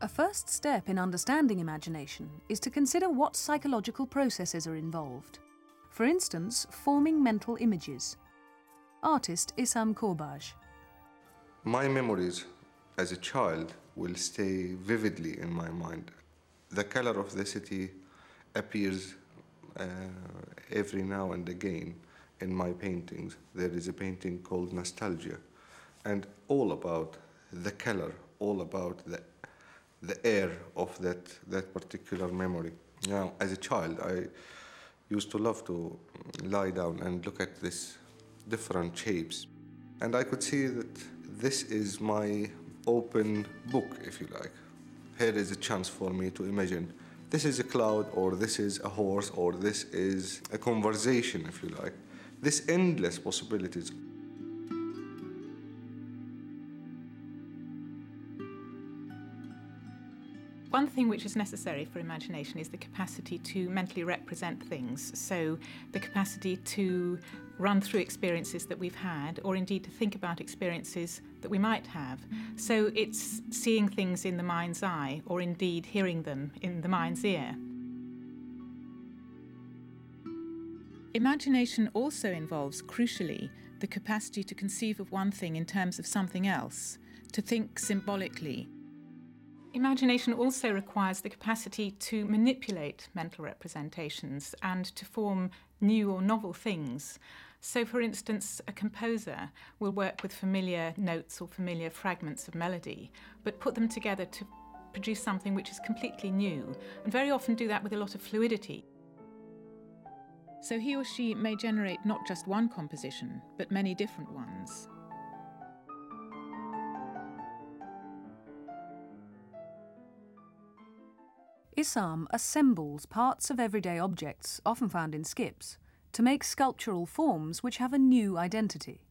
A first step in understanding imagination is to consider what psychological processes are involved. For instance, forming mental images. Artist Issam Kourbaj. My memories as a child will stay vividly in my mind. The color of the city appears uh, every now and again in my paintings. There is a painting called Nostalgia, and all about the color, all about the, the air of that, that particular memory. Now, as a child, I used to love to lie down and look at these different shapes. And I could see that this is my open book, if you like. Here is a chance for me to imagine this is a cloud, or this is a horse, or this is a conversation, if you like. This endless possibilities. One thing which is necessary for imagination is the capacity to mentally represent things. So, the capacity to run through experiences that we've had, or indeed to think about experiences that we might have. So, it's seeing things in the mind's eye, or indeed hearing them in the mind's ear. Imagination also involves, crucially, the capacity to conceive of one thing in terms of something else, to think symbolically Imagination also requires the capacity to manipulate mental representations and to form new or novel things. So, for instance, a composer will work with familiar notes or familiar fragments of melody, but put them together to produce something which is completely new, and very often do that with a lot of fluidity. So, he or she may generate not just one composition, but many different ones. Issam assembles parts of everyday objects, often found in skips, to make sculptural forms which have a new identity,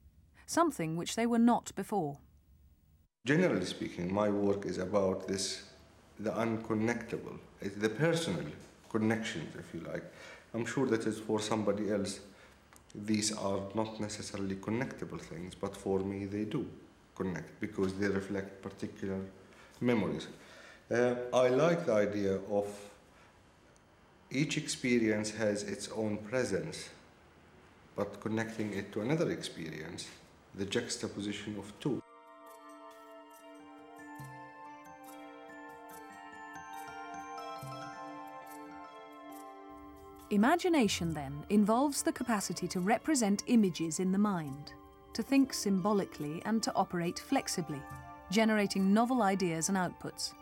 something which they were not before. Generally speaking, my work is about this the unconnectable, it's the personal connections, if you like. I'm sure that is for somebody else, these are not necessarily connectable things, but for me they do connect because they reflect particular memories. Uh, I like the idea of each experience has its own presence, but connecting it to another experience, the juxtaposition of two. Imagination, then, involves the capacity to represent images in the mind, to think symbolically and to operate flexibly, generating novel ideas and outputs.